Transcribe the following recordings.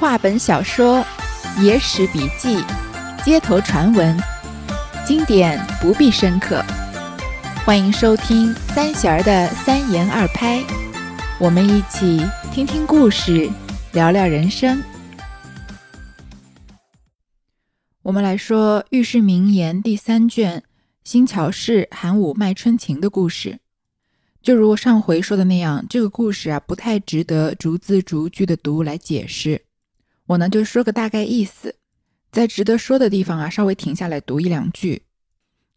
话本小说、野史笔记、街头传闻，经典不必深刻。欢迎收听三弦儿的三言二拍，我们一起听听故事，聊聊人生。我们来说《御世名言》第三卷《新桥氏韩武卖春情》的故事。就如上回说的那样，这个故事啊，不太值得逐字逐句的读来解释。我呢就说个大概意思，在值得说的地方啊，稍微停下来读一两句。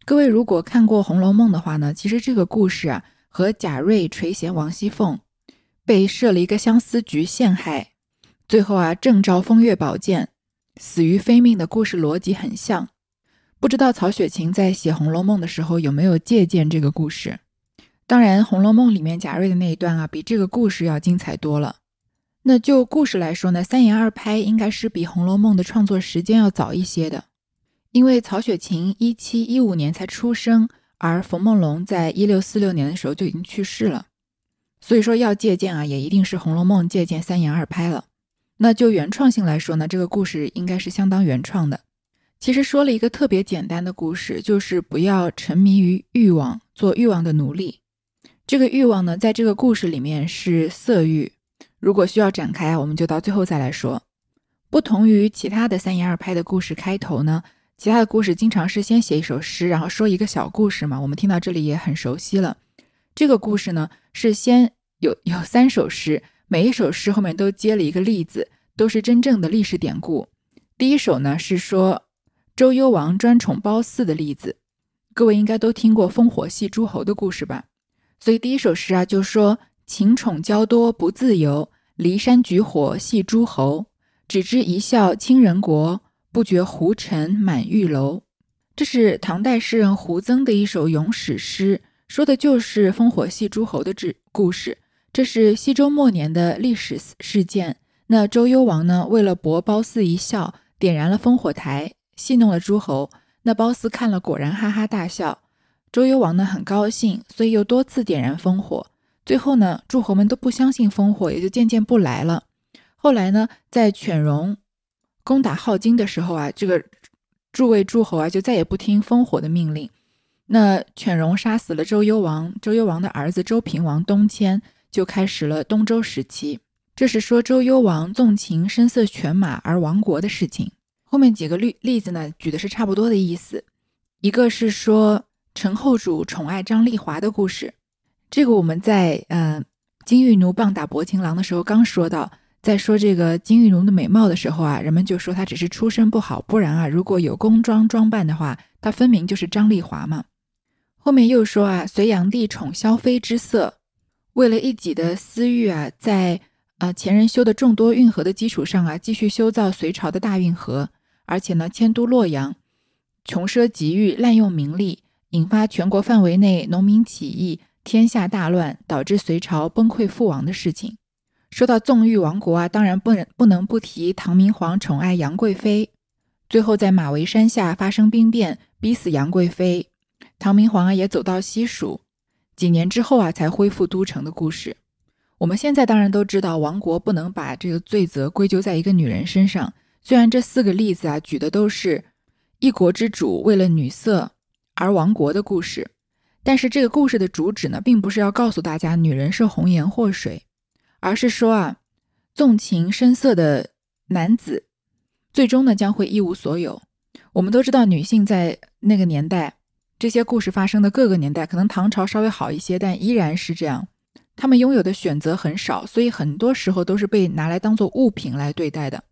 各位如果看过《红楼梦》的话呢，其实这个故事啊，和贾瑞垂涎王熙凤，被设了一个相思局陷害，最后啊正招风月宝剑，死于非命的故事逻辑很像。不知道曹雪芹在写《红楼梦》的时候有没有借鉴这个故事？当然，《红楼梦》里面贾瑞的那一段啊，比这个故事要精彩多了。那就故事来说呢，三言二拍应该是比《红楼梦》的创作时间要早一些的，因为曹雪芹一七一五年才出生，而冯梦龙在一六四六年的时候就已经去世了，所以说要借鉴啊，也一定是《红楼梦》借鉴三言二拍了。那就原创性来说呢，这个故事应该是相当原创的。其实说了一个特别简单的故事，就是不要沉迷于欲望，做欲望的奴隶。这个欲望呢，在这个故事里面是色欲。如果需要展开，我们就到最后再来说。不同于其他的三言二拍的故事开头呢，其他的故事经常是先写一首诗，然后说一个小故事嘛。我们听到这里也很熟悉了。这个故事呢，是先有有三首诗，每一首诗后面都接了一个例子，都是真正的历史典故。第一首呢是说周幽王专宠褒姒的例子，各位应该都听过烽火戏诸侯的故事吧？所以第一首诗啊就说情宠娇多不自由。骊山举火戏诸侯，只知一笑倾人国，不觉胡尘满玉楼。这是唐代诗人胡曾的一首咏史诗，说的就是烽火戏诸侯的故故事。这是西周末年的历史事件。那周幽王呢，为了博褒姒一笑，点燃了烽火台，戏弄了诸侯。那褒姒看了，果然哈哈大笑。周幽王呢，很高兴，所以又多次点燃烽火。最后呢，诸侯们都不相信烽火，也就渐渐不来了。后来呢，在犬戎攻打镐京的时候啊，这个诸位诸侯啊就再也不听烽火的命令。那犬戎杀死了周幽王，周幽王的儿子周平王东迁，就开始了东周时期。这是说周幽王纵情声色犬马而亡国的事情。后面几个例例子呢，举的是差不多的意思。一个是说陈后主宠爱张丽华的故事。这个我们在呃金玉奴棒打薄情郎的时候刚说到，在说这个金玉奴的美貌的时候啊，人们就说她只是出身不好，不然啊，如果有宫装装扮的话，她分明就是张丽华嘛。后面又说啊，隋炀帝宠萧妃之色，为了一己的私欲啊，在呃前人修的众多运河的基础上啊，继续修造隋朝的大运河，而且呢迁都洛阳，穷奢极欲，滥用名利，引发全国范围内农民起义。天下大乱，导致隋朝崩溃覆亡的事情。说到纵欲亡国啊，当然不能不能不提唐明皇宠爱杨贵妃，最后在马嵬山下发生兵变，逼死杨贵妃。唐明皇啊也走到西蜀，几年之后啊才恢复都城的故事。我们现在当然都知道，亡国不能把这个罪责归咎在一个女人身上。虽然这四个例子啊举的都是一国之主为了女色而亡国的故事。但是这个故事的主旨呢，并不是要告诉大家女人是红颜祸水，而是说啊，纵情声色的男子，最终呢将会一无所有。我们都知道，女性在那个年代，这些故事发生的各个年代，可能唐朝稍微好一些，但依然是这样，她们拥有的选择很少，所以很多时候都是被拿来当做物品来对待的。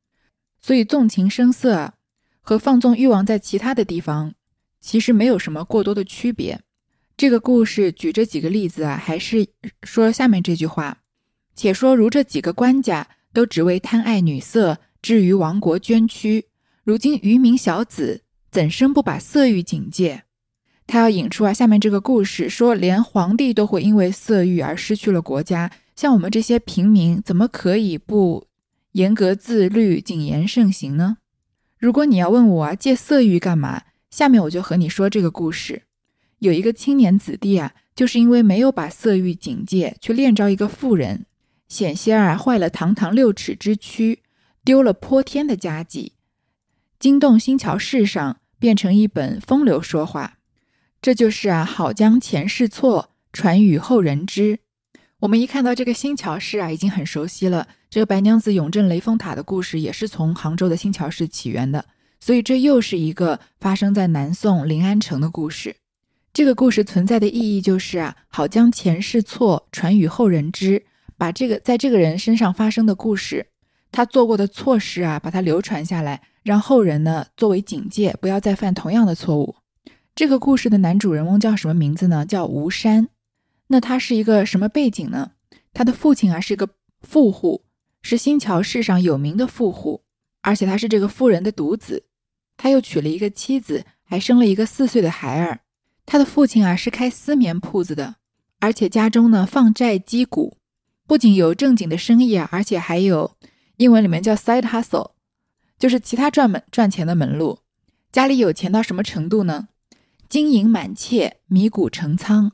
所以纵情声色和放纵欲望在其他的地方，其实没有什么过多的区别。这个故事举这几个例子啊，还是说下面这句话：且说如这几个官家都只为贪爱女色，至于亡国捐躯，如今愚民小子怎生不把色欲警戒？他要引出啊，下面这个故事说，连皇帝都会因为色欲而失去了国家，像我们这些平民，怎么可以不严格自律、谨言慎行呢？如果你要问我啊，戒色欲干嘛？下面我就和你说这个故事。有一个青年子弟啊，就是因为没有把色欲警戒，去恋着一个妇人，险些啊坏了堂堂六尺之躯，丢了泼天的佳绩，惊动新桥市上，变成一本风流说话。这就是啊，好将前世错传与后人知。我们一看到这个新桥市啊，已经很熟悉了。这个白娘子永镇雷峰塔的故事也是从杭州的新桥市起源的，所以这又是一个发生在南宋临安城的故事。这个故事存在的意义就是啊，好将前世错传与后人知，把这个在这个人身上发生的故事，他做过的错事啊，把它流传下来，让后人呢作为警戒，不要再犯同样的错误。这个故事的男主人翁叫什么名字呢？叫吴山。那他是一个什么背景呢？他的父亲啊是个富户，是新桥市上有名的富户，而且他是这个富人的独子。他又娶了一个妻子，还生了一个四岁的孩儿。他的父亲啊是开丝棉铺子的，而且家中呢放债积谷，不仅有正经的生意啊，而且还有英文里面叫 side hustle，就是其他赚门赚钱的门路。家里有钱到什么程度呢？金银满切，米谷成仓。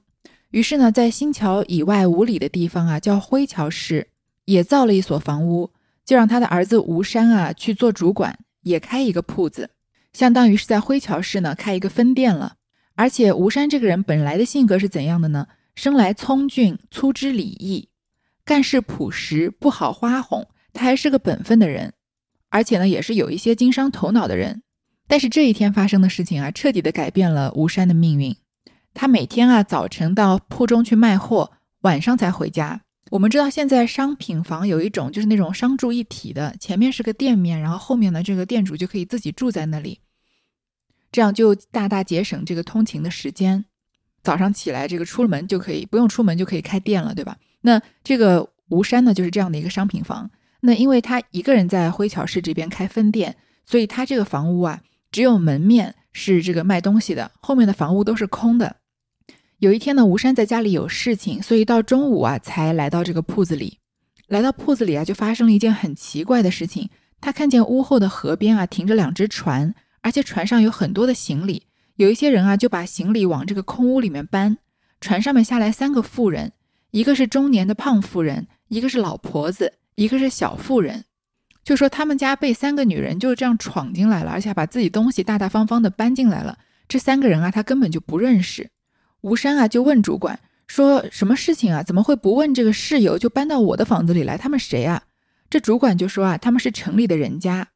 于是呢，在新桥以外五里的地方啊，叫灰桥市，也造了一所房屋，就让他的儿子吴山啊去做主管，也开一个铺子，相当于是在灰桥市呢开一个分店了。而且吴山这个人本来的性格是怎样的呢？生来聪俊，粗知礼义，干事朴实，不好花哄。他还是个本分的人，而且呢，也是有一些经商头脑的人。但是这一天发生的事情啊，彻底的改变了吴山的命运。他每天啊，早晨到铺中去卖货，晚上才回家。我们知道，现在商品房有一种就是那种商住一体的，前面是个店面，然后后面呢，这个店主就可以自己住在那里，这样就大大节省这个通勤的时间。早上起来，这个出了门就可以不用出门就可以开店了，对吧？那这个吴山呢，就是这样的一个商品房。那因为他一个人在灰桥市这边开分店，所以他这个房屋啊。只有门面是这个卖东西的，后面的房屋都是空的。有一天呢，吴山在家里有事情，所以到中午啊才来到这个铺子里。来到铺子里啊，就发生了一件很奇怪的事情。他看见屋后的河边啊停着两只船，而且船上有很多的行李。有一些人啊就把行李往这个空屋里面搬。船上面下来三个妇人，一个是中年的胖妇人，一个是老婆子，一个是小妇人。就说他们家被三个女人就是这样闯进来了，而且还把自己东西大大方方的搬进来了。这三个人啊，他根本就不认识。吴山啊，就问主管说：“什么事情啊？怎么会不问这个室友就搬到我的房子里来？他们谁啊？”这主管就说啊：“他们是城里的人家，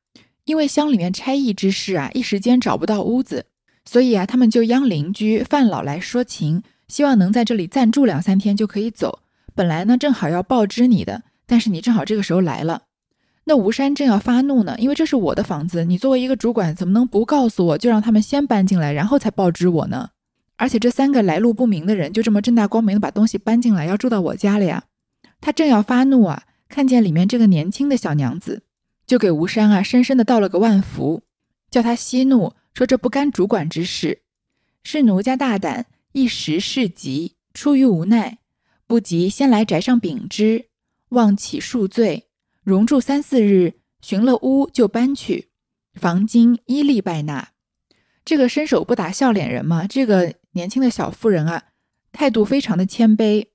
因为乡里面差役之事啊，一时间找不到屋子，所以啊，他们就央邻居范老来说情，希望能在这里暂住两三天就可以走。本来呢，正好要报知你的，但是你正好这个时候来了。”那吴山正要发怒呢，因为这是我的房子，你作为一个主管，怎么能不告诉我，就让他们先搬进来，然后才报知我呢？而且这三个来路不明的人，就这么正大光明的把东西搬进来，要住到我家里呀？他正要发怒啊，看见里面这个年轻的小娘子，就给吴山啊深深的道了个万福，叫他息怒，说这不干主管之事，是奴家大胆，一时事急，出于无奈，不及先来宅上禀知，望起恕罪。容住三四日，寻了屋就搬去。房金依例拜纳。这个伸手不打笑脸人嘛，这个年轻的小妇人啊，态度非常的谦卑，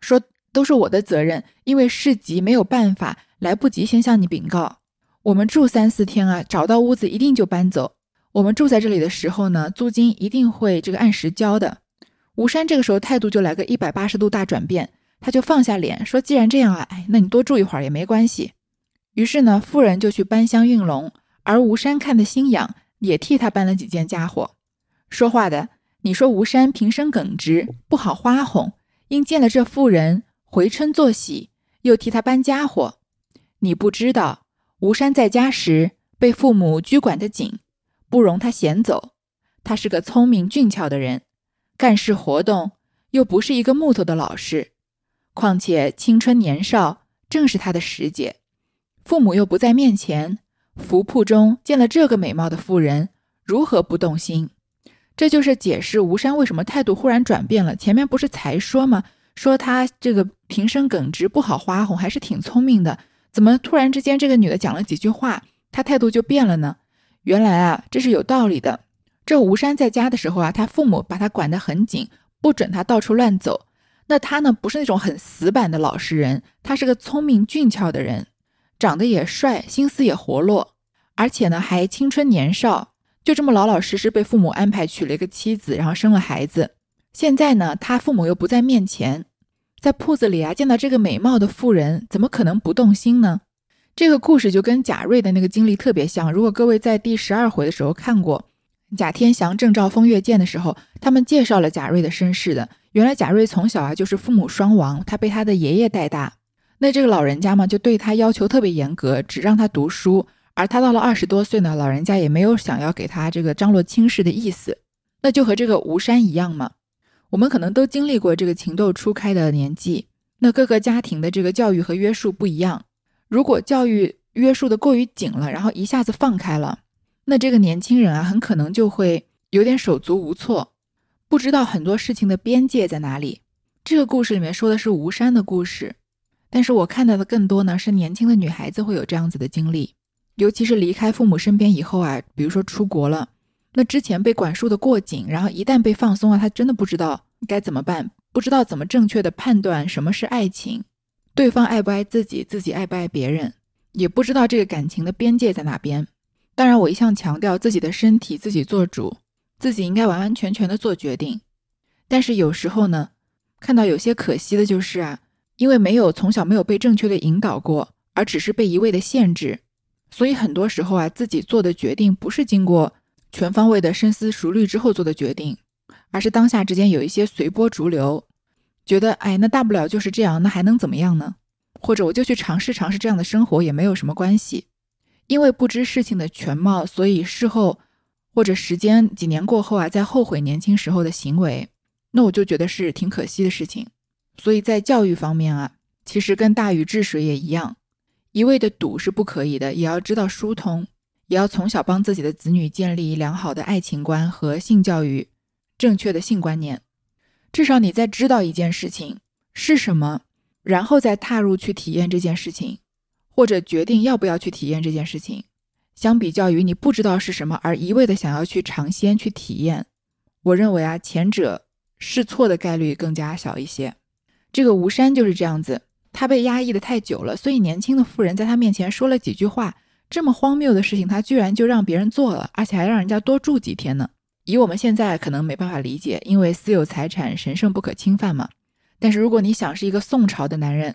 说都是我的责任，因为事急没有办法，来不及先向你禀告。我们住三四天啊，找到屋子一定就搬走。我们住在这里的时候呢，租金一定会这个按时交的。吴山这个时候态度就来个一百八十度大转变。他就放下脸说：“既然这样啊，哎，那你多住一会儿也没关系。”于是呢，妇人就去搬箱运笼，而吴山看的心痒，也替他搬了几件家伙。说话的，你说吴山平生耿直，不好花红，因见了这妇人，回嗔作喜，又替他搬家伙。你不知道，吴山在家时被父母拘管得紧，不容他闲走。他是个聪明俊俏的人，干事活动又不是一个木头的老实。况且青春年少，正是他的时节，父母又不在面前，福铺中见了这个美貌的妇人，如何不动心？这就是解释吴山为什么态度忽然转变了。前面不是才说吗？说他这个平生耿直，不好花红，还是挺聪明的，怎么突然之间这个女的讲了几句话，他态度就变了呢？原来啊，这是有道理的。这吴山在家的时候啊，他父母把他管得很紧，不准他到处乱走。那他呢，不是那种很死板的老实人，他是个聪明俊俏的人。长得也帅，心思也活络，而且呢还青春年少，就这么老老实实被父母安排娶了一个妻子，然后生了孩子。现在呢，他父母又不在面前，在铺子里啊见到这个美貌的妇人，怎么可能不动心呢？这个故事就跟贾瑞的那个经历特别像。如果各位在第十二回的时候看过贾天祥正照风月剑的时候，他们介绍了贾瑞的身世的。原来贾瑞从小啊就是父母双亡，他被他的爷爷带大。那这个老人家嘛，就对他要求特别严格，只让他读书。而他到了二十多岁呢，老人家也没有想要给他这个张罗亲事的意思。那就和这个吴山一样嘛。我们可能都经历过这个情窦初开的年纪，那各个家庭的这个教育和约束不一样。如果教育约束的过于紧了，然后一下子放开了，那这个年轻人啊，很可能就会有点手足无措，不知道很多事情的边界在哪里。这个故事里面说的是吴山的故事，但是我看到的更多呢是年轻的女孩子会有这样子的经历，尤其是离开父母身边以后啊，比如说出国了，那之前被管束的过紧，然后一旦被放松了，他真的不知道该怎么办，不知道怎么正确的判断什么是爱情。对方爱不爱自己，自己爱不爱别人，也不知道这个感情的边界在哪边。当然，我一向强调自己的身体自己做主，自己应该完完全全的做决定。但是有时候呢，看到有些可惜的就是啊，因为没有从小没有被正确的引导过，而只是被一味的限制，所以很多时候啊，自己做的决定不是经过全方位的深思熟虑之后做的决定，而是当下之间有一些随波逐流。觉得哎，那大不了就是这样，那还能怎么样呢？或者我就去尝试尝试这样的生活，也没有什么关系。因为不知事情的全貌，所以事后或者时间几年过后啊，在后悔年轻时候的行为，那我就觉得是挺可惜的事情。所以在教育方面啊，其实跟大禹治水也一样，一味的堵是不可以的，也要知道疏通，也要从小帮自己的子女建立良好的爱情观和性教育，正确的性观念。至少你在知道一件事情是什么，然后再踏入去体验这件事情，或者决定要不要去体验这件事情。相比较于你不知道是什么而一味的想要去尝鲜去体验，我认为啊，前者试错的概率更加小一些。这个吴山就是这样子，他被压抑的太久了，所以年轻的妇人在他面前说了几句话，这么荒谬的事情，他居然就让别人做了，而且还让人家多住几天呢。以我们现在可能没办法理解，因为私有财产神圣不可侵犯嘛。但是如果你想是一个宋朝的男人，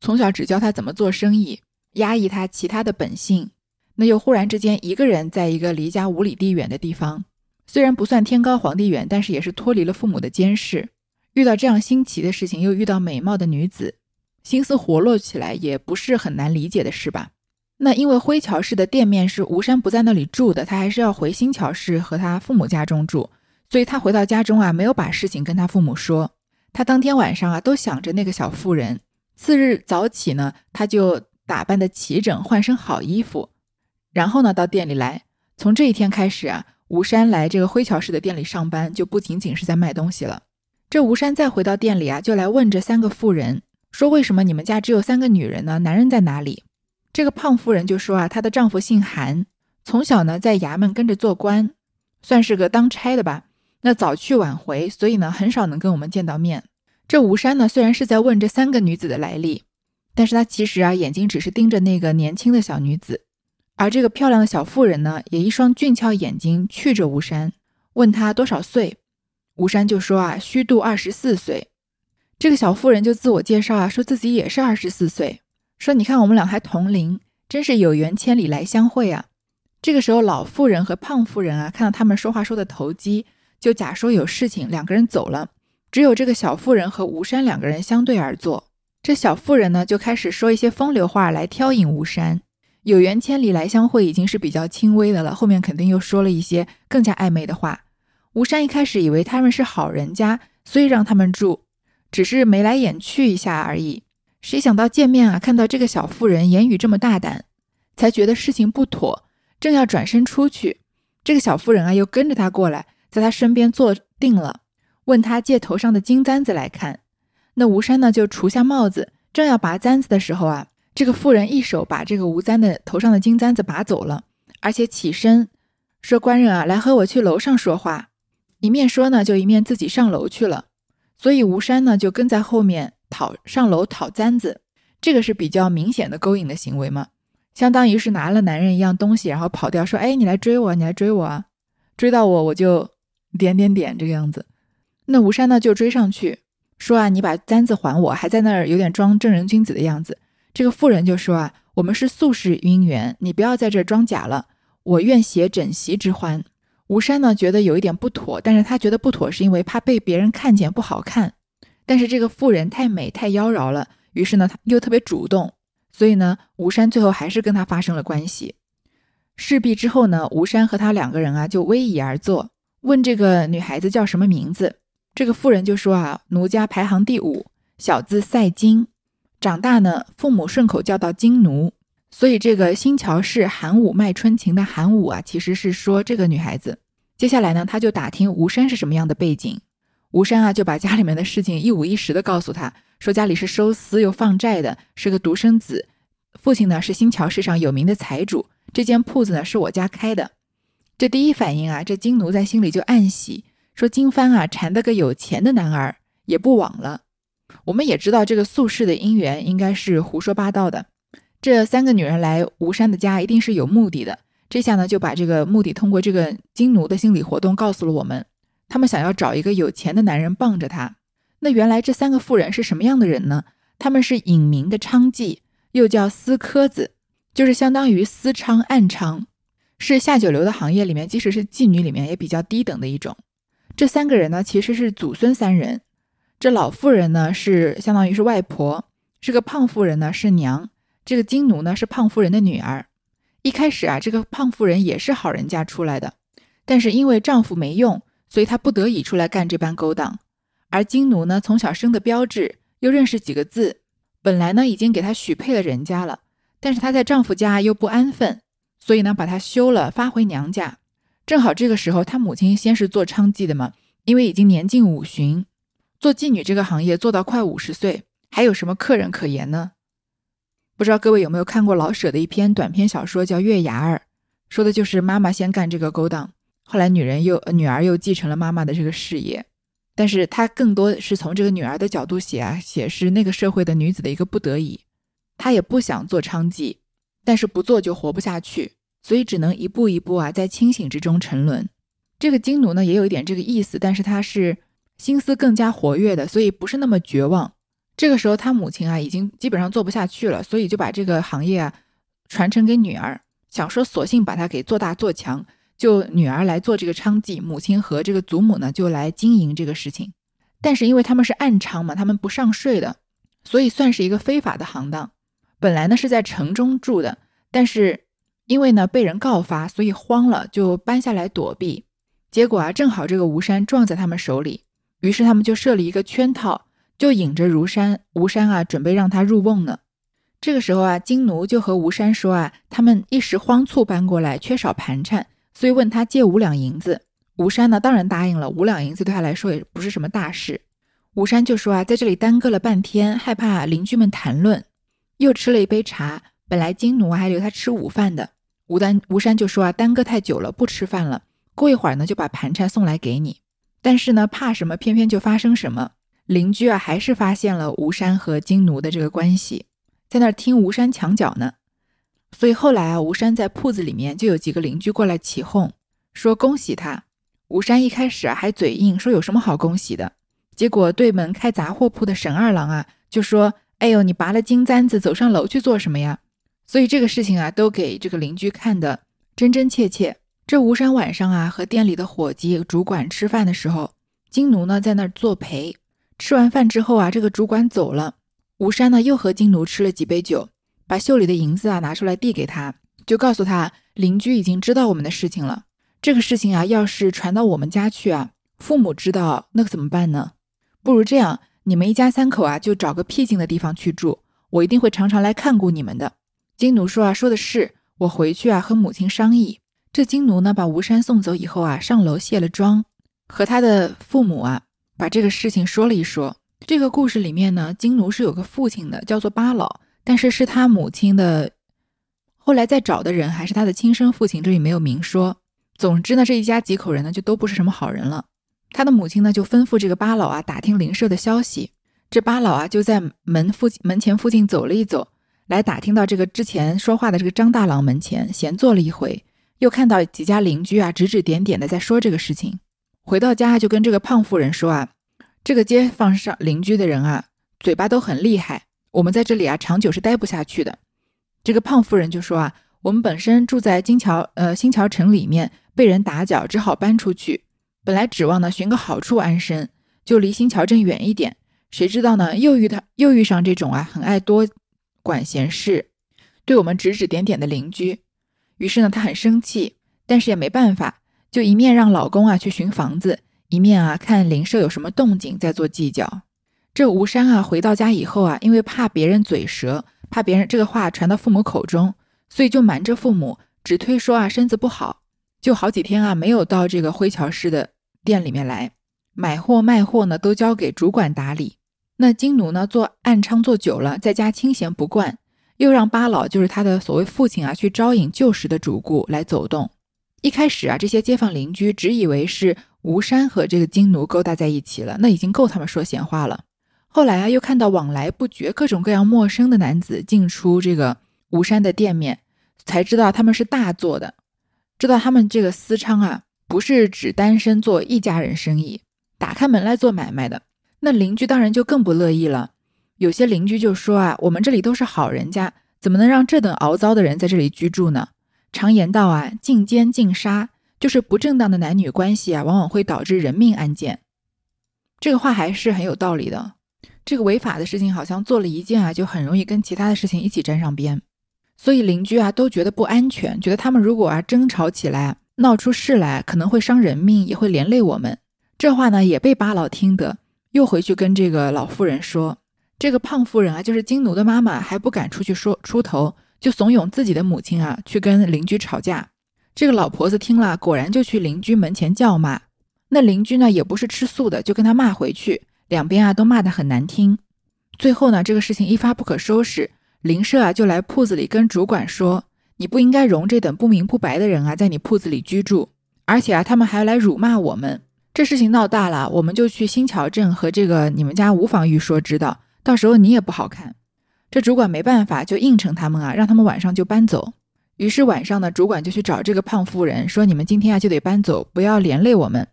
从小只教他怎么做生意，压抑他其他的本性，那又忽然之间一个人在一个离家五里地远的地方，虽然不算天高皇帝远，但是也是脱离了父母的监视，遇到这样新奇的事情，又遇到美貌的女子，心思活络起来，也不是很难理解的事吧。那因为灰桥市的店面是吴山不在那里住的，他还是要回新桥市和他父母家中住，所以他回到家中啊，没有把事情跟他父母说。他当天晚上啊，都想着那个小妇人。次日早起呢，他就打扮的齐整，换身好衣服，然后呢，到店里来。从这一天开始啊，吴山来这个灰桥市的店里上班，就不仅仅是在卖东西了。这吴山再回到店里啊，就来问这三个妇人说：“为什么你们家只有三个女人呢？男人在哪里？”这个胖夫人就说啊，她的丈夫姓韩，从小呢在衙门跟着做官，算是个当差的吧。那早去晚回，所以呢很少能跟我们见到面。这吴山呢虽然是在问这三个女子的来历，但是他其实啊眼睛只是盯着那个年轻的小女子，而这个漂亮的小妇人呢也一双俊俏眼睛觑着吴山，问他多少岁。吴山就说啊虚度二十四岁。这个小妇人就自我介绍啊，说自己也是二十四岁。说：“你看，我们俩还同龄，真是有缘千里来相会啊！”这个时候，老妇人和胖妇人啊，看到他们说话说的投机，就假说有事情，两个人走了。只有这个小妇人和吴山两个人相对而坐。这小妇人呢，就开始说一些风流话来挑引吴山。有缘千里来相会已经是比较轻微的了，后面肯定又说了一些更加暧昧的话。吴山一开始以为他们是好人家，所以让他们住，只是眉来眼去一下而已。谁想到见面啊，看到这个小妇人言语这么大胆，才觉得事情不妥，正要转身出去，这个小妇人啊又跟着他过来，在他身边坐定了，问他借头上的金簪子来看。那吴山呢就除下帽子，正要拔簪子的时候啊，这个妇人一手把这个吴簪的头上的金簪子拔走了，而且起身说：“官人啊，来和我去楼上说话。”一面说呢，就一面自己上楼去了。所以吴山呢就跟在后面。讨上楼讨簪子，这个是比较明显的勾引的行为嘛？相当于是拿了男人一样东西，然后跑掉，说：“哎，你来追我，你来追我啊！追到我，我就点点点这个样子。”那吴山呢就追上去，说：“啊，你把簪子还我！”还在那儿有点装正人君子的样子。这个妇人就说：“啊，我们是素世姻缘，你不要在这装假了。我愿携枕席之欢。”吴山呢觉得有一点不妥，但是他觉得不妥是因为怕被别人看见不好看。但是这个妇人太美太妖娆了，于是呢他又特别主动，所以呢吴山最后还是跟他发生了关系。事毕之后呢，吴山和他两个人啊就逶迤而坐，问这个女孩子叫什么名字。这个妇人就说啊，奴家排行第五，小字赛金，长大呢父母顺口叫到金奴。所以，这个新桥市韩武卖春情的韩武啊，其实是说这个女孩子。接下来呢，他就打听吴山是什么样的背景。吴山啊，就把家里面的事情一五一十的告诉他，说家里是收私又放债的，是个独生子。父亲呢是新桥市上有名的财主，这间铺子呢是我家开的。这第一反应啊，这金奴在心里就暗喜，说金帆啊缠得个有钱的男儿也不枉了。我们也知道这个宿世的姻缘应该是胡说八道的。这三个女人来吴山的家，一定是有目的的。这下呢，就把这个目的通过这个金奴的心理活动告诉了我们。他们想要找一个有钱的男人傍着她。那原来这三个妇人是什么样的人呢？他们是隐名的娼妓，又叫私科子，就是相当于私娼、暗娼，是下九流的行业里面，即使是妓女里面也比较低等的一种。这三个人呢，其实是祖孙三人。这老妇人呢，是相当于是外婆；这个胖妇人呢，是娘。这个金奴呢是胖妇人的女儿，一开始啊，这个胖妇人也是好人家出来的，但是因为丈夫没用，所以她不得已出来干这般勾当。而金奴呢，从小生的标致，又认识几个字，本来呢已经给她许配了人家了，但是她在丈夫家又不安分，所以呢把她休了，发回娘家。正好这个时候，她母亲先是做娼妓的嘛，因为已经年近五旬，做妓女这个行业做到快五十岁，还有什么客人可言呢？不知道各位有没有看过老舍的一篇短篇小说，叫《月牙儿》，说的就是妈妈先干这个勾当，后来女人又女儿又继承了妈妈的这个事业，但是她更多是从这个女儿的角度写啊，写是那个社会的女子的一个不得已，她也不想做娼妓，但是不做就活不下去，所以只能一步一步啊在清醒之中沉沦。这个金奴呢也有一点这个意思，但是他是心思更加活跃的，所以不是那么绝望。这个时候，他母亲啊已经基本上做不下去了，所以就把这个行业啊传承给女儿，想说索性把它给做大做强，就女儿来做这个娼妓，母亲和这个祖母呢就来经营这个事情。但是因为他们是暗娼嘛，他们不上税的，所以算是一个非法的行当。本来呢是在城中住的，但是因为呢被人告发，所以慌了，就搬下来躲避。结果啊，正好这个吴山撞在他们手里，于是他们就设了一个圈套。就引着如山吴山啊，准备让他入瓮呢。这个时候啊，金奴就和吴山说啊，他们一时慌促搬过来，缺少盘缠，所以问他借五两银子。吴山呢，当然答应了。五两银子对他来说也不是什么大事。吴山就说啊，在这里耽搁了半天，害怕邻居们谈论，又吃了一杯茶。本来金奴还留他吃午饭的，吴丹吴山就说啊，耽搁太久了，不吃饭了。过一会儿呢，就把盘缠送来给你。但是呢，怕什么，偏偏就发生什么。邻居啊，还是发现了吴山和金奴的这个关系，在那儿听吴山墙角呢。所以后来啊，吴山在铺子里面就有几个邻居过来起哄，说恭喜他。吴山一开始啊还嘴硬，说有什么好恭喜的。结果对门开杂货铺的沈二郎啊就说：“哎呦，你拔了金簪子走上楼去做什么呀？”所以这个事情啊都给这个邻居看的真真切切。这吴山晚上啊和店里的伙计主管吃饭的时候，金奴呢在那儿作陪。吃完饭之后啊，这个主管走了，吴山呢又和金奴吃了几杯酒，把袖里的银子啊拿出来递给他，就告诉他邻居已经知道我们的事情了。这个事情啊，要是传到我们家去啊，父母知道那可怎么办呢？不如这样，你们一家三口啊，就找个僻静的地方去住，我一定会常常来看顾你们的。金奴说啊，说的是，我回去啊和母亲商议。这金奴呢，把吴山送走以后啊，上楼卸了妆，和他的父母啊。把这个事情说了一说。这个故事里面呢，金奴是有个父亲的，叫做八老，但是是他母亲的。后来再找的人还是他的亲生父亲，这里没有明说。总之呢，这一家几口人呢，就都不是什么好人了。他的母亲呢，就吩咐这个八老啊，打听邻舍的消息。这八老啊，就在门附近门前附近走了一走，来打听到这个之前说话的这个张大郎门前，闲坐了一回，又看到几家邻居啊指指点点的在说这个事情。回到家就跟这个胖妇人说啊，这个街坊上邻居的人啊，嘴巴都很厉害，我们在这里啊长久是待不下去的。这个胖夫人就说啊，我们本身住在金桥呃新桥城里面，被人打搅，只好搬出去。本来指望呢寻个好处安身，就离新桥镇远一点。谁知道呢，又遇他又遇上这种啊很爱多管闲事，对我们指指点点的邻居。于是呢，她很生气，但是也没办法。就一面让老公啊去寻房子，一面啊看邻舍有什么动静再做计较。这吴山啊回到家以后啊，因为怕别人嘴舌，怕别人这个话传到父母口中，所以就瞒着父母，只推说啊身子不好，就好几天啊没有到这个灰桥市的店里面来买货卖货呢，都交给主管打理。那金奴呢做暗娼做久了，在家清闲不惯，又让八老就是他的所谓父亲啊去招引旧时的主顾来走动。一开始啊，这些街坊邻居只以为是吴山和这个金奴勾搭在一起了，那已经够他们说闲话了。后来啊，又看到往来不绝、各种各样陌生的男子进出这个吴山的店面，才知道他们是大做的，知道他们这个私娼啊，不是只单身做一家人生意，打开门来做买卖的。那邻居当然就更不乐意了，有些邻居就说啊，我们这里都是好人家，怎么能让这等熬糟的人在这里居住呢？常言道啊，禁奸禁杀，就是不正当的男女关系啊，往往会导致人命案件。这个话还是很有道理的。这个违法的事情，好像做了一件啊，就很容易跟其他的事情一起沾上边。所以邻居啊都觉得不安全，觉得他们如果啊争吵起来，闹出事来，可能会伤人命，也会连累我们。这话呢也被八老听得，又回去跟这个老妇人说。这个胖妇人啊，就是金奴的妈妈，还不敢出去说出头。就怂恿自己的母亲啊，去跟邻居吵架。这个老婆子听了，果然就去邻居门前叫骂。那邻居呢，也不是吃素的，就跟他骂回去。两边啊，都骂得很难听。最后呢，这个事情一发不可收拾，邻舍啊，就来铺子里跟主管说：“你不应该容这等不明不白的人啊，在你铺子里居住。而且啊，他们还来辱骂我们。这事情闹大了，我们就去新桥镇和这个你们家吴房玉说，知道，到时候你也不好看。”这主管没办法，就应承他们啊，让他们晚上就搬走。于是晚上呢，主管就去找这个胖妇人，说：“你们今天啊就得搬走，不要连累我们。”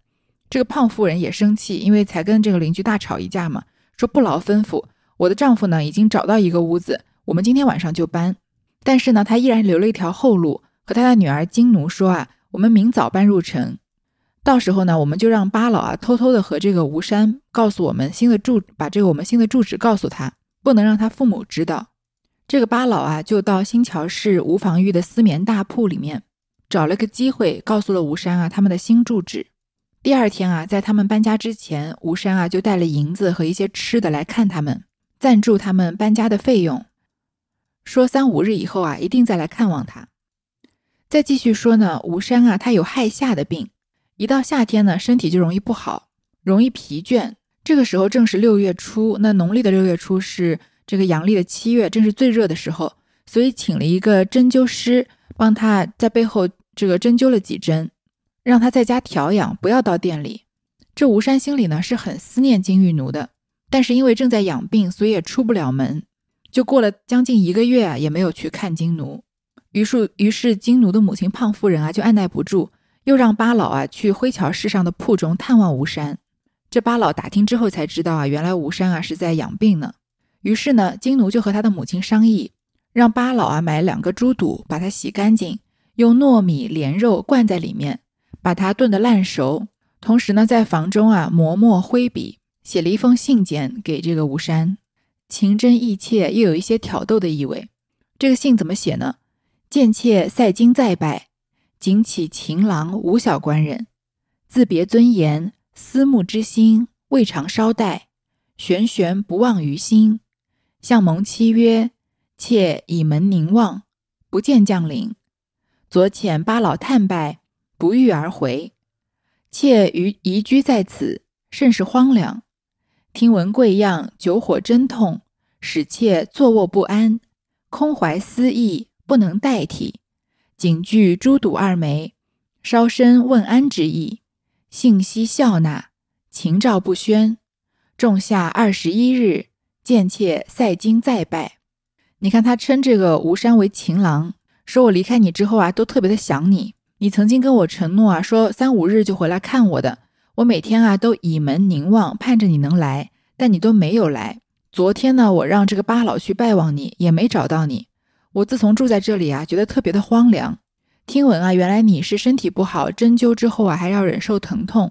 这个胖妇人也生气，因为才跟这个邻居大吵一架嘛，说：“不劳吩咐，我的丈夫呢已经找到一个屋子，我们今天晚上就搬。”但是呢，他依然留了一条后路，和他的女儿金奴说：“啊，我们明早搬入城，到时候呢，我们就让八老啊偷偷的和这个吴山告诉我们新的住，把这个我们新的住址告诉他。”不能让他父母知道，这个八老啊，就到新桥市吴防玉的丝棉大铺里面，找了个机会告诉了吴山啊他们的新住址。第二天啊，在他们搬家之前，吴山啊就带了银子和一些吃的来看他们，赞助他们搬家的费用，说三五日以后啊一定再来看望他。再继续说呢，吴山啊他有害夏的病，一到夏天呢身体就容易不好，容易疲倦。这个时候正是六月初，那农历的六月初是这个阳历的七月，正是最热的时候，所以请了一个针灸师帮他在背后这个针灸了几针，让他在家调养，不要到店里。这吴山心里呢是很思念金玉奴的，但是因为正在养病，所以也出不了门，就过了将近一个月啊，也没有去看金奴。于是，于是金奴的母亲胖夫人啊就按耐不住，又让八老啊去灰桥市上的铺中探望吴山。这八老打听之后才知道啊，原来吴山啊是在养病呢。于是呢，金奴就和他的母亲商议，让八老啊买两个猪肚，把它洗干净，用糯米莲肉灌在里面，把它炖得烂熟。同时呢，在房中啊磨墨挥笔，写了一封信笺给这个吴山，情真意切，又有一些挑逗的意味。这个信怎么写呢？见妾赛金再拜，谨启情郎吴小官人，自别尊严。思慕之心未尝稍待，悬悬不忘于心。向蒙妻曰：“妾倚门凝望，不见将领。昨遣八老探拜，不遇而回。妾于移居在此，甚是荒凉。听闻贵样酒火真痛，使妾坐卧不安，空怀思意，不能代替。谨具朱赌二枚，稍身问安之意。”信息笑纳，情照不宣。仲夏二十一日，见妾赛金再拜。你看他称这个吴山为情郎，说我离开你之后啊，都特别的想你。你曾经跟我承诺啊，说三五日就回来看我的。我每天啊都倚门凝望，盼着你能来，但你都没有来。昨天呢，我让这个八老去拜望你，也没找到你。我自从住在这里啊，觉得特别的荒凉。听闻啊，原来你是身体不好，针灸之后啊，还要忍受疼痛。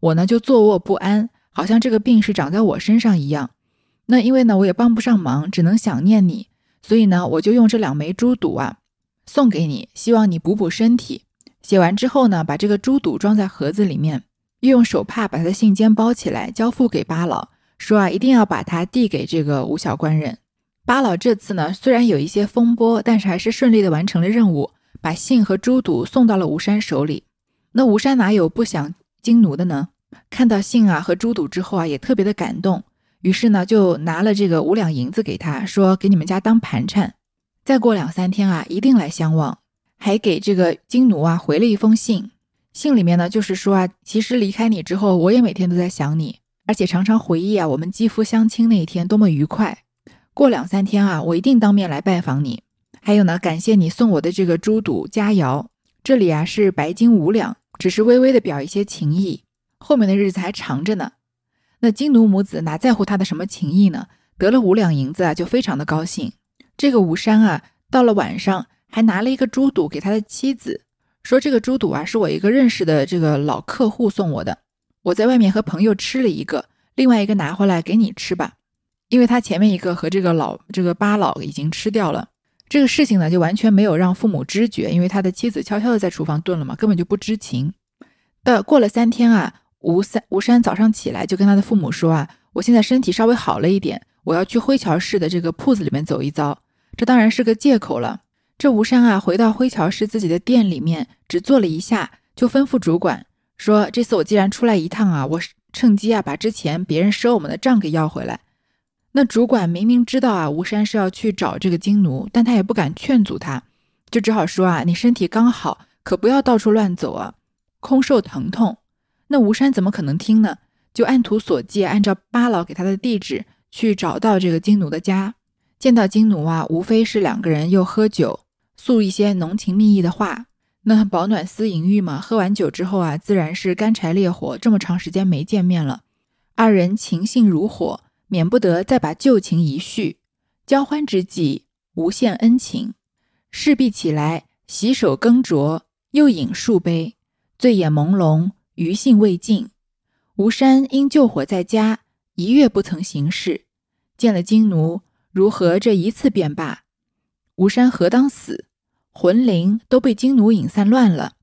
我呢就坐卧不安，好像这个病是长在我身上一样。那因为呢，我也帮不上忙，只能想念你，所以呢，我就用这两枚猪肚啊送给你，希望你补补身体。写完之后呢，把这个猪肚装在盒子里面，又用手帕把他的信笺包起来，交付给八老，说啊，一定要把它递给这个吴小官人。八老这次呢，虽然有一些风波，但是还是顺利的完成了任务，把信和猪肚送到了吴山手里。那吴山哪有不想金奴的呢？看到信啊和猪肚之后啊，也特别的感动，于是呢，就拿了这个五两银子给他，说给你们家当盘缠，再过两三天啊，一定来相望。还给这个金奴啊回了一封信，信里面呢就是说啊，其实离开你之后，我也每天都在想你，而且常常回忆啊，我们肌肤相亲那一天多么愉快。过两三天啊，我一定当面来拜访你。还有呢，感谢你送我的这个猪肚佳肴，这里啊是白金五两，只是微微的表一些情意，后面的日子还长着呢。那金奴母子哪在乎他的什么情谊呢？得了五两银子啊，就非常的高兴。这个吴山啊，到了晚上。还拿了一个猪肚给他的妻子，说这个猪肚啊是我一个认识的这个老客户送我的，我在外面和朋友吃了一个，另外一个拿回来给你吃吧，因为他前面一个和这个老这个八老已经吃掉了，这个事情呢就完全没有让父母知觉，因为他的妻子悄悄的在厨房炖了嘛，根本就不知情。到过了三天啊，吴三吴山早上起来就跟他的父母说啊，我现在身体稍微好了一点，我要去灰桥市的这个铺子里面走一遭，这当然是个借口了。这吴山啊，回到灰桥市自己的店里面，只坐了一下，就吩咐主管说：“这次我既然出来一趟啊，我趁机啊，把之前别人赊我们的账给要回来。”那主管明明知道啊，吴山是要去找这个金奴，但他也不敢劝阻他，就只好说：“啊，你身体刚好，可不要到处乱走啊，空受疼痛。”那吴山怎么可能听呢？就按图索骥，按照八老给他的地址去找到这个金奴的家。见到金奴啊，无非是两个人又喝酒。诉一些浓情蜜意的话，那保暖思淫欲嘛。喝完酒之后啊，自然是干柴烈火。这么长时间没见面了，二人情性如火，免不得再把旧情一叙。交欢之际，无限恩情。势必起来，洗手更酌，又饮数杯。醉眼朦胧，余兴未尽。吴山因救火在家，一月不曾行事。见了金奴，如何这一次便罢？吴山何当死？魂灵都被金奴引散乱了，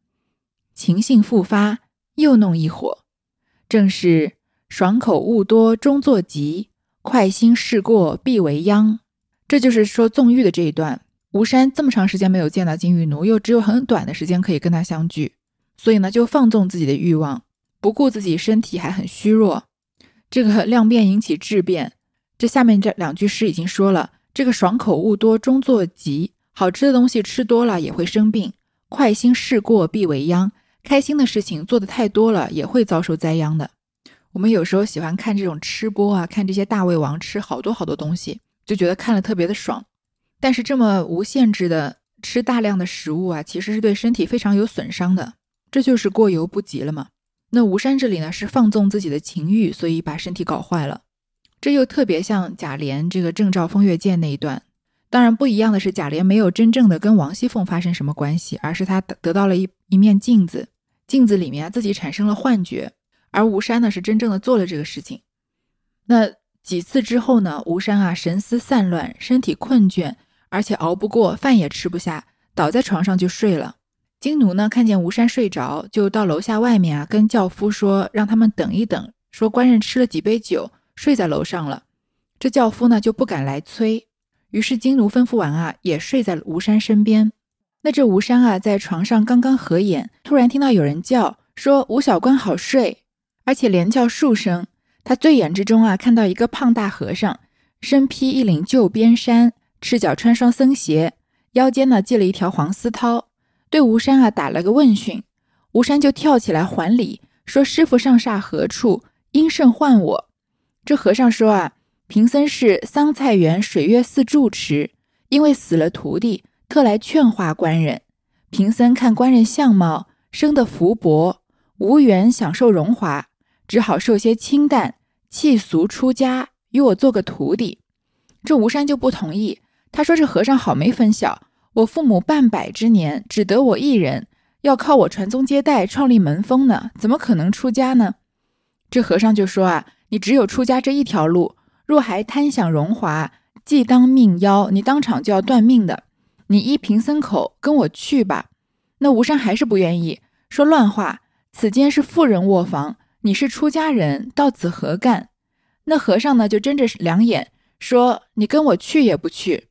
情性复发，又弄一伙。正是爽口物多终作疾，快心事过必为殃。这就是说纵欲的这一段。吴山这么长时间没有见到金玉奴，又只有很短的时间可以跟他相聚，所以呢就放纵自己的欲望，不顾自己身体还很虚弱。这个量变引起质变，这下面这两句诗已经说了：这个爽口物多终作疾。好吃的东西吃多了也会生病，快心事过必为殃。开心的事情做的太多了也会遭受灾殃的。我们有时候喜欢看这种吃播啊，看这些大胃王吃好多好多东西，就觉得看了特别的爽。但是这么无限制的吃大量的食物啊，其实是对身体非常有损伤的。这就是过犹不及了嘛。那吴山这里呢是放纵自己的情欲，所以把身体搞坏了。这又特别像贾琏这个正照风月剑那一段。当然不一样的是，贾琏没有真正的跟王熙凤发生什么关系，而是他得到了一一面镜子，镜子里面自己产生了幻觉，而吴山呢是真正的做了这个事情。那几次之后呢，吴山啊神思散乱，身体困倦，而且熬不过，饭也吃不下，倒在床上就睡了。金奴呢看见吴山睡着，就到楼下外面啊跟轿夫说，让他们等一等，说官人吃了几杯酒，睡在楼上了。这轿夫呢就不敢来催。于是金奴吩咐完啊，也睡在了吴山身边。那这吴山啊，在床上刚刚合眼，突然听到有人叫说：“吴小官好睡。”而且连叫数声。他醉眼之中啊，看到一个胖大和尚，身披一领旧边衫，赤脚穿双僧鞋，腰间呢系了一条黄丝绦，对吴山啊打了个问讯。吴山就跳起来还礼，说：“师傅上煞何处？因甚唤我？”这和尚说啊。贫僧是桑菜园水月寺住持，因为死了徒弟，特来劝化官人。贫僧看官人相貌生得福薄，无缘享受荣华，只好受些清淡，弃俗出家，与我做个徒弟。这吴山就不同意，他说：“这和尚好没分晓，我父母半百之年，只得我一人，要靠我传宗接代，创立门风呢，怎么可能出家呢？”这和尚就说：“啊，你只有出家这一条路，若还贪享荣华，既当命夭，你当场就要断命的。你依贫僧口跟我去吧。”那吴山还是不愿意，说乱话，此间是富人卧房，你是出家人，到此何干？那和尚呢，就睁着两眼。说你跟我去也不去，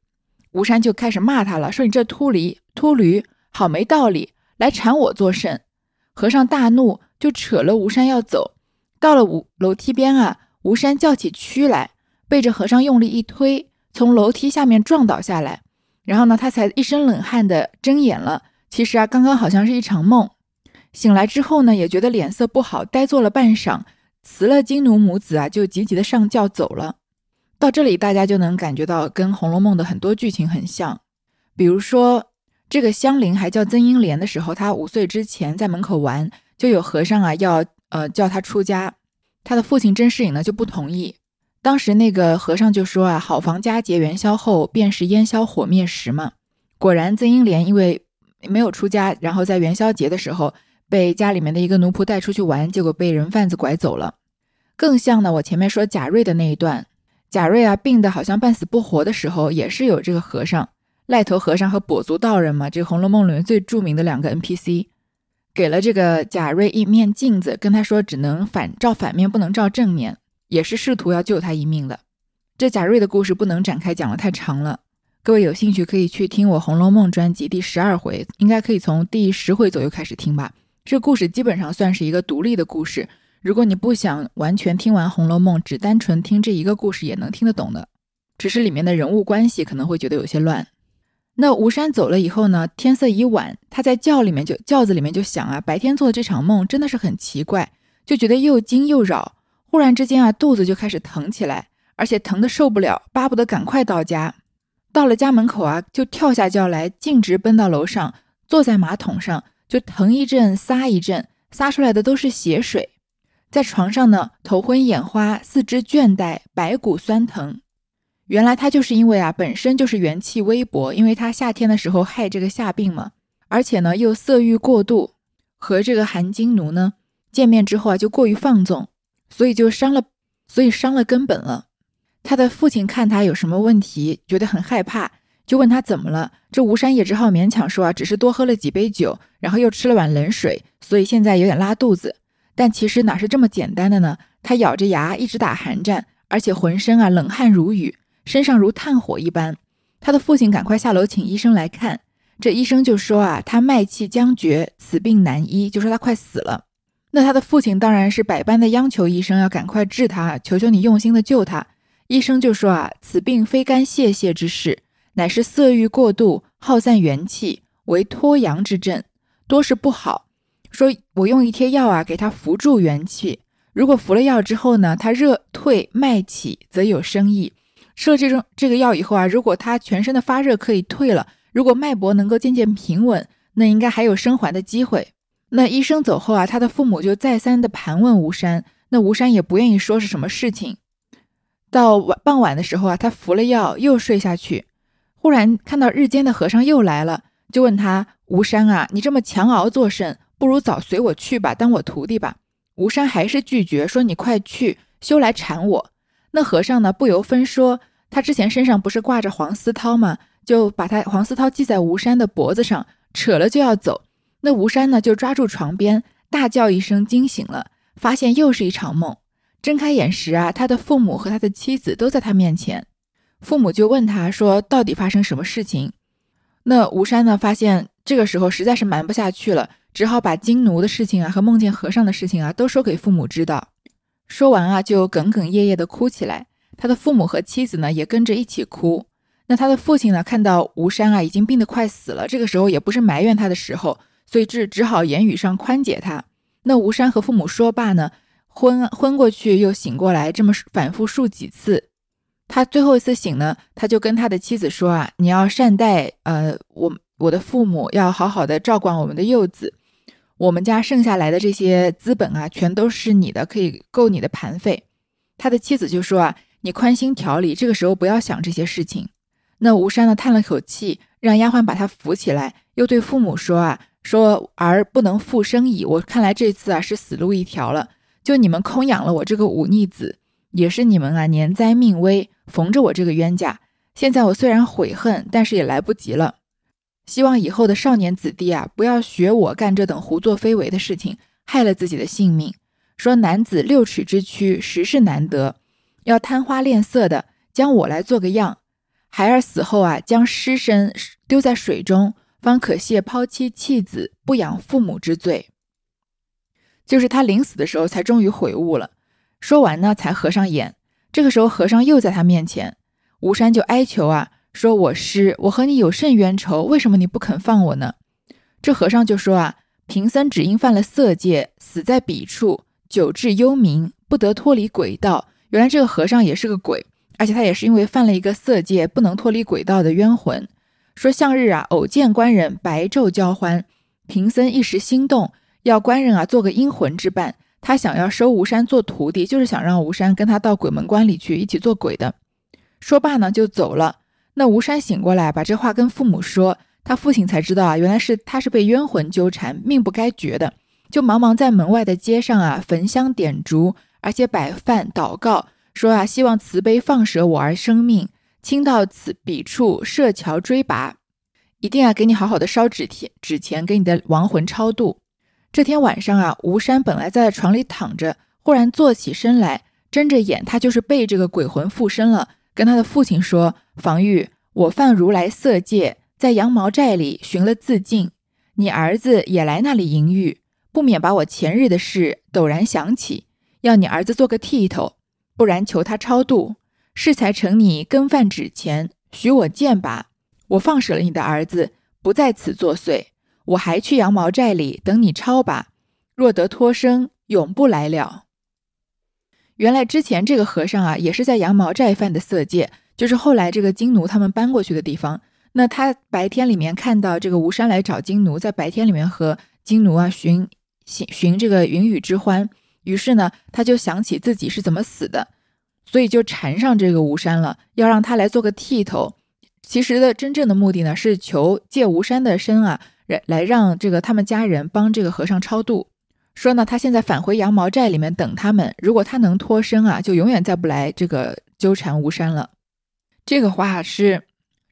吴山就开始骂他了。说你这秃驴，秃驴，好没道理，来缠我作甚？和尚大怒，就扯了吴山要走。到了五楼梯边啊，吴山叫起屈来，被这和尚用力一推，从楼梯下面撞倒下来。然后呢，他才一身冷汗的睁眼了。其实啊，刚刚好像是一场梦。醒来之后呢，也觉得脸色不好，呆坐了半晌，辞了金奴母子啊，就急急的上轿走了。到这里，大家就能感觉到跟《红楼梦》的很多剧情很像。比如说，这个香菱还叫曾英莲的时候，她五岁之前在门口玩，就有和尚啊要呃叫她出家，她的父亲甄士隐呢就不同意。当时那个和尚就说啊：“好房佳节元宵后，便是烟消火灭时嘛。”果然，曾英莲因为没有出家，然后在元宵节的时候被家里面的一个奴仆带出去玩，结果被人贩子拐走了。更像呢，我前面说贾瑞的那一段。贾瑞啊，病得好像半死不活的时候，也是有这个和尚赖头和尚和跛足道人嘛，这《红楼梦》里面最著名的两个 NPC，给了这个贾瑞一面镜子，跟他说只能反照反面，不能照正面，也是试图要救他一命的。这贾瑞的故事不能展开讲了，太长了。各位有兴趣可以去听我《红楼梦》专辑第十二回，应该可以从第十回左右开始听吧。这故事基本上算是一个独立的故事。如果你不想完全听完《红楼梦》，只单纯听这一个故事也能听得懂的，只是里面的人物关系可能会觉得有些乱。那吴山走了以后呢？天色已晚，他在轿里面就轿子里面就想啊，白天做的这场梦真的是很奇怪，就觉得又惊又扰。忽然之间啊，肚子就开始疼起来，而且疼得受不了，巴不得赶快到家。到了家门口啊，就跳下轿来，径直奔到楼上，坐在马桶上，就疼一阵撒一阵，撒出来的都是血水。在床上呢，头昏眼花，四肢倦怠，白骨酸疼。原来他就是因为啊，本身就是元气微薄，因为他夏天的时候害这个夏病嘛，而且呢又色欲过度，和这个韩金奴呢见面之后啊就过于放纵，所以就伤了，所以伤了根本了。他的父亲看他有什么问题，觉得很害怕，就问他怎么了。这吴山也只好勉强说啊，只是多喝了几杯酒，然后又吃了碗冷水，所以现在有点拉肚子。但其实哪是这么简单的呢？他咬着牙一直打寒战，而且浑身啊冷汗如雨，身上如炭火一般。他的父亲赶快下楼请医生来看，这医生就说啊，他脉气将绝，此病难医，就说他快死了。那他的父亲当然是百般的央求医生要赶快治他，求求你用心的救他。医生就说啊，此病非干泄泻之事，乃是色欲过度，耗散元气，为脱阳之症，多是不好。说我用一贴药啊，给他扶助元气。如果服了药之后呢，他热退脉起，则有生意。吃了这种这个药以后啊，如果他全身的发热可以退了，如果脉搏能够渐渐平稳，那应该还有生还的机会。那医生走后啊，他的父母就再三的盘问吴山，那吴山也不愿意说是什么事情。到晚傍晚的时候啊，他服了药又睡下去，忽然看到日间的和尚又来了，就问他吴山啊，你这么强熬作甚？不如早随我去吧，当我徒弟吧。吴山还是拒绝，说：“你快去，休来缠我。”那和尚呢，不由分说，他之前身上不是挂着黄丝绦吗？就把他黄丝绦系在吴山的脖子上，扯了就要走。那吴山呢，就抓住床边，大叫一声，惊醒了，发现又是一场梦。睁开眼时啊，他的父母和他的妻子都在他面前。父母就问他说：“到底发生什么事情？”那吴山呢，发现这个时候实在是瞒不下去了。只好把金奴的事情啊和梦见和尚的事情啊都说给父母知道。说完啊，就哽哽咽咽的哭起来。他的父母和妻子呢也跟着一起哭。那他的父亲呢看到吴山啊已经病得快死了，这个时候也不是埋怨他的时候，所以只只好言语上宽解他。那吴山和父母说罢呢，昏昏过去又醒过来，这么反复数几次，他最后一次醒呢，他就跟他的妻子说啊，你要善待呃我我的父母，要好好的照管我们的幼子。我们家剩下来的这些资本啊，全都是你的，可以够你的盘费。他的妻子就说啊，你宽心调理，这个时候不要想这些事情。那吴山呢，叹了口气，让丫鬟把他扶起来，又对父母说啊，说儿不能复生矣。我看来这次啊是死路一条了。就你们空养了我这个忤逆子，也是你们啊年灾命危。逢着我这个冤家，现在我虽然悔恨，但是也来不及了。希望以后的少年子弟啊，不要学我干这等胡作非为的事情，害了自己的性命。说男子六尺之躯，实是难得，要贪花恋色的，将我来做个样。孩儿死后啊，将尸身丢在水中，方可谢抛妻弃子、不养父母之罪。就是他临死的时候，才终于悔悟了。说完呢，才合上眼。这个时候，和尚又在他面前，吴山就哀求啊，说：“我师，我和你有甚冤仇？为什么你不肯放我呢？”这和尚就说啊：“贫僧只因犯了色戒，死在彼处，久治幽冥，不得脱离鬼道。原来这个和尚也是个鬼，而且他也是因为犯了一个色戒，不能脱离鬼道的冤魂。说向日啊，偶见官人白昼交欢，贫僧一时心动，要官人啊做个阴魂之伴。”他想要收吴山做徒弟，就是想让吴山跟他到鬼门关里去一起做鬼的。说罢呢，就走了。那吴山醒过来，把这话跟父母说，他父亲才知道啊，原来是他是被冤魂纠缠，命不该绝的。就忙忙在门外的街上啊，焚香点烛，而且摆饭祷告，说啊，希望慈悲放舍我儿生命，亲到此彼处设桥追拔，一定要给你好好的烧纸钱，纸钱给你的亡魂超度。这天晚上啊，吴山本来在床里躺着，忽然坐起身来，睁着眼，他就是被这个鬼魂附身了。跟他的父亲说：“防御，我犯如来色戒，在羊毛寨里寻了自尽。你儿子也来那里淫欲，不免把我前日的事陡然想起，要你儿子做个剃头，不然求他超度，适才成你更犯纸钱，许我见吧。我放舍了你的儿子，不在此作祟。”我还去羊毛寨里等你抄吧，若得脱生，永不来了。原来之前这个和尚啊，也是在羊毛寨犯的色戒，就是后来这个金奴他们搬过去的地方。那他白天里面看到这个吴山来找金奴，在白天里面和金奴啊寻寻寻这个云雨之欢，于是呢，他就想起自己是怎么死的，所以就缠上这个吴山了，要让他来做个剃头。其实的真正的目的呢，是求借吴山的身啊。来来让这个他们家人帮这个和尚超度，说呢，他现在返回羊毛寨里面等他们。如果他能脱身啊，就永远再不来这个纠缠吴山了。这个话是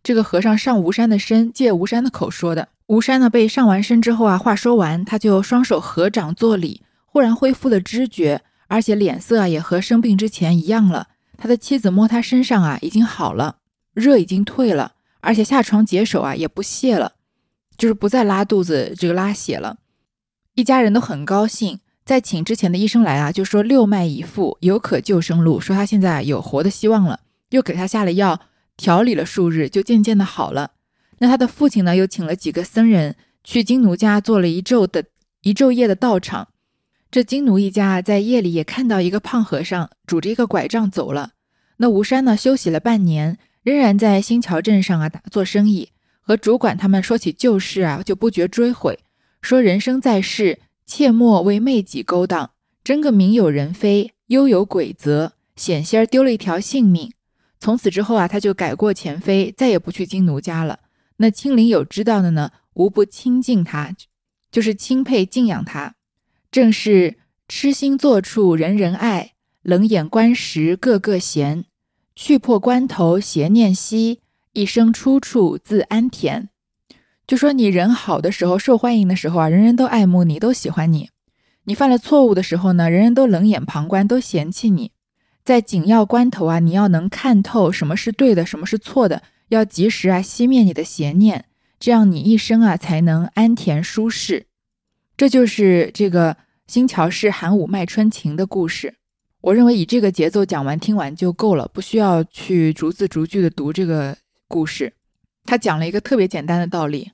这个和尚上吴山的身，借吴山的口说的。吴山呢被上完身之后啊，话说完，他就双手合掌作礼，忽然恢复了知觉，而且脸色啊也和生病之前一样了。他的妻子摸他身上啊，已经好了，热已经退了，而且下床解手啊也不泄了。就是不再拉肚子，这个拉血了，一家人都很高兴。在请之前的医生来啊，就说六脉已复，有可救生路，说他现在有活的希望了。又给他下了药，调理了数日，就渐渐的好了。那他的父亲呢，又请了几个僧人去金奴家做了一昼的一昼夜的道场。这金奴一家在夜里也看到一个胖和尚拄着一个拐杖走了。那吴山呢，休息了半年，仍然在新桥镇上啊打做生意。和主管他们说起旧事啊，就不觉追悔，说人生在世，切莫为媚己勾当，真个名有人非，忧有鬼则，险些丢了一条性命。从此之后啊，他就改过前非，再也不去金奴家了。那亲邻有知道的呢，无不亲近他，就是钦佩敬仰他。正是痴心做处人人爱，冷眼观时个个嫌，去破关头邪念息。一生出处自安恬，就说你人好的时候，受欢迎的时候啊，人人都爱慕你，都喜欢你；你犯了错误的时候呢，人人都冷眼旁观，都嫌弃你。在紧要关头啊，你要能看透什么是对的，什么是错的，要及时啊熄灭你的邪念，这样你一生啊才能安恬舒适。这就是这个新桥市寒武卖春情的故事。我认为以这个节奏讲完听完就够了，不需要去逐字逐句的读这个。故事，他讲了一个特别简单的道理，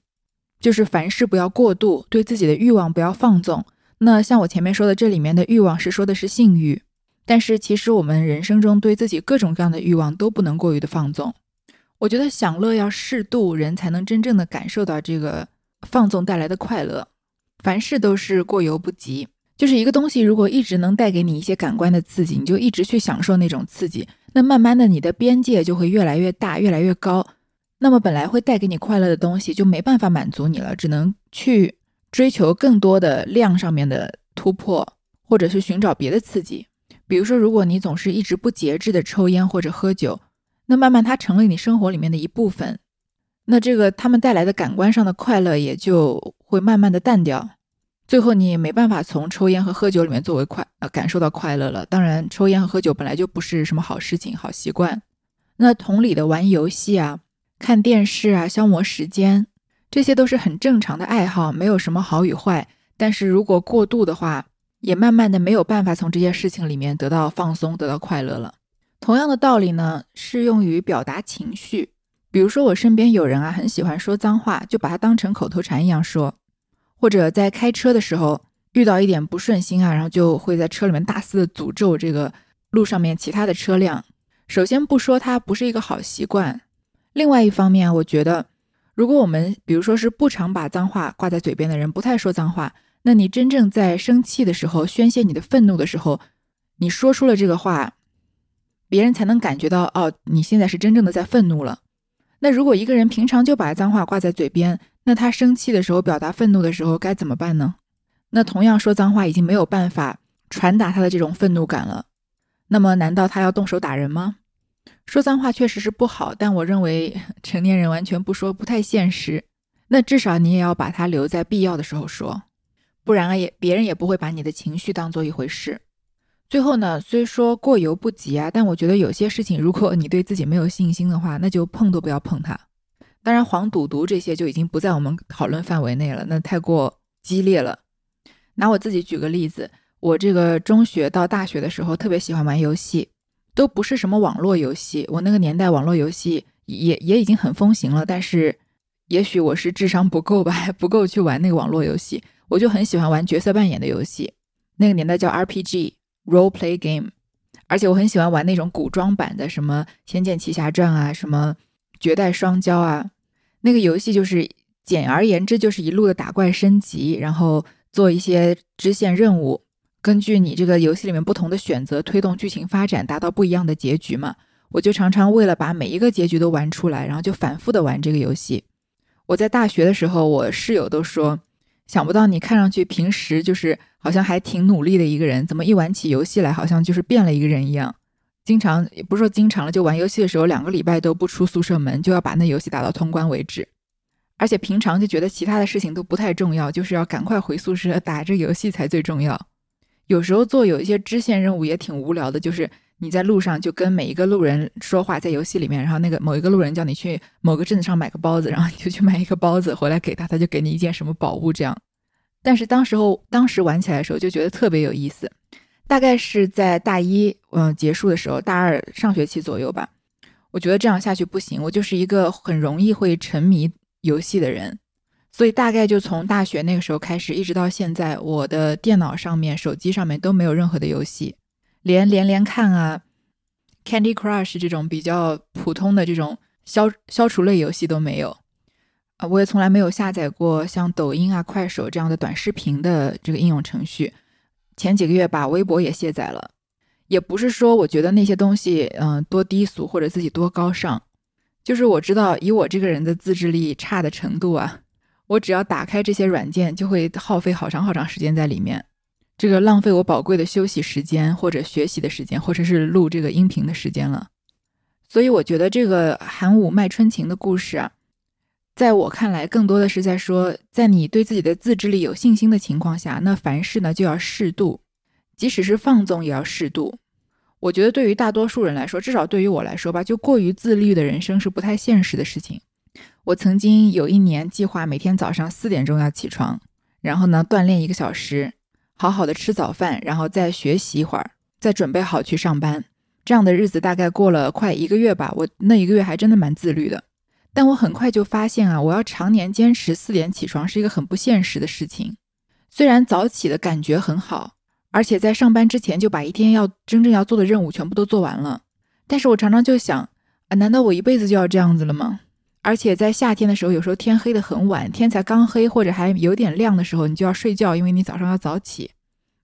就是凡事不要过度，对自己的欲望不要放纵。那像我前面说的，这里面的欲望是说的是性欲。但是其实我们人生中对自己各种各样的欲望都不能过于的放纵。我觉得享乐要适度，人才能真正的感受到这个放纵带来的快乐。凡事都是过犹不及，就是一个东西如果一直能带给你一些感官的刺激，你就一直去享受那种刺激，那慢慢的你的边界就会越来越大，越来越高。那么本来会带给你快乐的东西就没办法满足你了，只能去追求更多的量上面的突破，或者是寻找别的刺激。比如说，如果你总是一直不节制的抽烟或者喝酒，那慢慢它成了你生活里面的一部分，那这个他们带来的感官上的快乐也就会慢慢的淡掉，最后你也没办法从抽烟和喝酒里面作为快呃感受到快乐了。当然，抽烟和喝酒本来就不是什么好事情、好习惯。那同理的玩游戏啊、看电视啊、消磨时间，这些都是很正常的爱好，没有什么好与坏。但是如果过度的话，也慢慢的没有办法从这些事情里面得到放松、得到快乐了。同样的道理呢，适用于表达情绪。比如说，我身边有人啊，很喜欢说脏话，就把它当成口头禅一样说；或者在开车的时候遇到一点不顺心啊，然后就会在车里面大肆的诅咒这个路上面其他的车辆。首先不说它不是一个好习惯，另外一方面，我觉得如果我们比如说是不常把脏话挂在嘴边的人，不太说脏话。那你真正在生气的时候，宣泄你的愤怒的时候，你说出了这个话，别人才能感觉到哦，你现在是真正的在愤怒了。那如果一个人平常就把脏话挂在嘴边，那他生气的时候、表达愤怒的时候该怎么办呢？那同样说脏话已经没有办法传达他的这种愤怒感了。那么难道他要动手打人吗？说脏话确实是不好，但我认为成年人完全不说不太现实。那至少你也要把它留在必要的时候说。不然啊，也别人也不会把你的情绪当做一回事。最后呢，虽说过犹不及啊，但我觉得有些事情，如果你对自己没有信心的话，那就碰都不要碰它。当然，黄赌毒这些就已经不在我们讨论范围内了，那太过激烈了。拿我自己举个例子，我这个中学到大学的时候，特别喜欢玩游戏，都不是什么网络游戏。我那个年代网络游戏也也已经很风行了，但是也许我是智商不够吧，还 不够去玩那个网络游戏。我就很喜欢玩角色扮演的游戏，那个年代叫 RPG role play game，而且我很喜欢玩那种古装版的，什么《仙剑奇侠传》啊，什么《绝代双骄》啊。那个游戏就是简而言之，就是一路的打怪升级，然后做一些支线任务，根据你这个游戏里面不同的选择推动剧情发展，达到不一样的结局嘛。我就常常为了把每一个结局都玩出来，然后就反复的玩这个游戏。我在大学的时候，我室友都说。想不到你看上去平时就是好像还挺努力的一个人，怎么一玩起游戏来好像就是变了一个人一样？经常也不是说经常了，就玩游戏的时候两个礼拜都不出宿舍门，就要把那游戏打到通关为止。而且平常就觉得其他的事情都不太重要，就是要赶快回宿舍打这游戏才最重要。有时候做有一些支线任务也挺无聊的，就是。你在路上就跟每一个路人说话，在游戏里面，然后那个某一个路人叫你去某个镇子上买个包子，然后你就去买一个包子回来给他，他就给你一件什么宝物这样。但是当时候当时玩起来的时候就觉得特别有意思，大概是在大一嗯结束的时候，大二上学期左右吧。我觉得这样下去不行，我就是一个很容易会沉迷游戏的人，所以大概就从大学那个时候开始，一直到现在，我的电脑上面、手机上面都没有任何的游戏。连连连看啊，Candy Crush 这种比较普通的这种消消除类游戏都没有啊，我也从来没有下载过像抖音啊、快手这样的短视频的这个应用程序。前几个月把微博也卸载了，也不是说我觉得那些东西嗯多低俗或者自己多高尚，就是我知道以我这个人的自制力差的程度啊，我只要打开这些软件，就会耗费好长好长时间在里面。这个浪费我宝贵的休息时间，或者学习的时间，或者是录这个音频的时间了。所以我觉得这个韩武卖春情的故事啊，在我看来，更多的是在说，在你对自己的自制力有信心的情况下，那凡事呢就要适度，即使是放纵也要适度。我觉得对于大多数人来说，至少对于我来说吧，就过于自律的人生是不太现实的事情。我曾经有一年计划每天早上四点钟要起床，然后呢锻炼一个小时。好好的吃早饭，然后再学习一会儿，再准备好去上班。这样的日子大概过了快一个月吧。我那一个月还真的蛮自律的，但我很快就发现啊，我要常年坚持四点起床是一个很不现实的事情。虽然早起的感觉很好，而且在上班之前就把一天要真正要做的任务全部都做完了。但是我常常就想，啊，难道我一辈子就要这样子了吗？而且在夏天的时候，有时候天黑的很晚，天才刚黑或者还有点亮的时候，你就要睡觉，因为你早上要早起。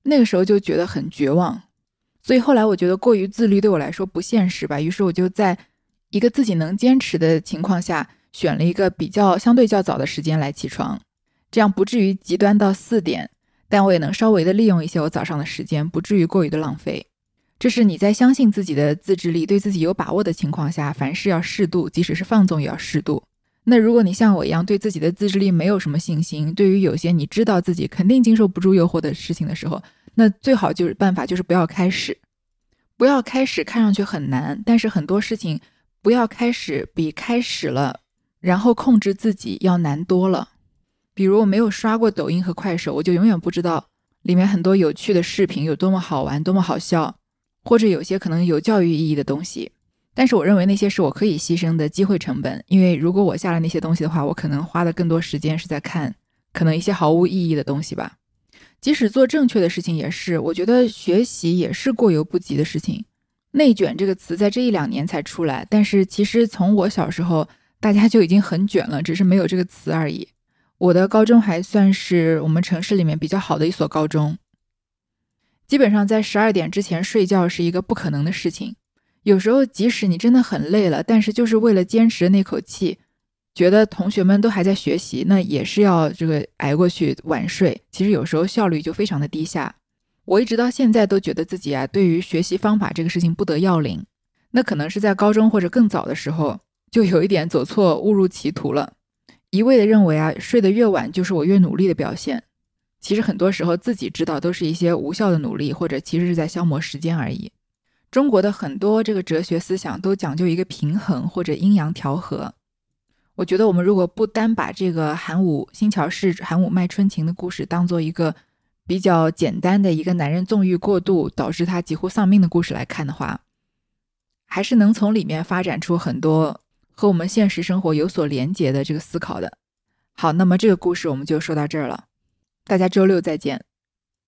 那个时候就觉得很绝望。所以后来我觉得过于自律对我来说不现实吧，于是我就在一个自己能坚持的情况下，选了一个比较相对较早的时间来起床，这样不至于极端到四点，但我也能稍微的利用一些我早上的时间，不至于过于的浪费。这是你在相信自己的自制力、对自己有把握的情况下，凡事要适度，即使是放纵也要适度。那如果你像我一样对自己的自制力没有什么信心，对于有些你知道自己肯定经受不住诱惑的事情的时候，那最好就是办法就是不要开始，不要开始，看上去很难，但是很多事情不要开始比开始了，然后控制自己要难多了。比如我没有刷过抖音和快手，我就永远不知道里面很多有趣的视频有多么好玩，多么好笑。或者有些可能有教育意义的东西，但是我认为那些是我可以牺牲的机会成本，因为如果我下了那些东西的话，我可能花的更多时间是在看可能一些毫无意义的东西吧。即使做正确的事情也是，我觉得学习也是过犹不及的事情。内卷这个词在这一两年才出来，但是其实从我小时候大家就已经很卷了，只是没有这个词而已。我的高中还算是我们城市里面比较好的一所高中。基本上在十二点之前睡觉是一个不可能的事情。有时候即使你真的很累了，但是就是为了坚持那口气，觉得同学们都还在学习，那也是要这个挨过去晚睡。其实有时候效率就非常的低下。我一直到现在都觉得自己啊，对于学习方法这个事情不得要领。那可能是在高中或者更早的时候，就有一点走错误入歧途了，一味的认为啊，睡得越晚就是我越努力的表现。其实很多时候自己知道都是一些无效的努力，或者其实是在消磨时间而已。中国的很多这个哲学思想都讲究一个平衡或者阴阳调和。我觉得我们如果不单把这个韩武新桥市韩武卖春情的故事当做一个比较简单的一个男人纵欲过度导致他几乎丧命的故事来看的话，还是能从里面发展出很多和我们现实生活有所连结的这个思考的。好，那么这个故事我们就说到这儿了。大家周六再见。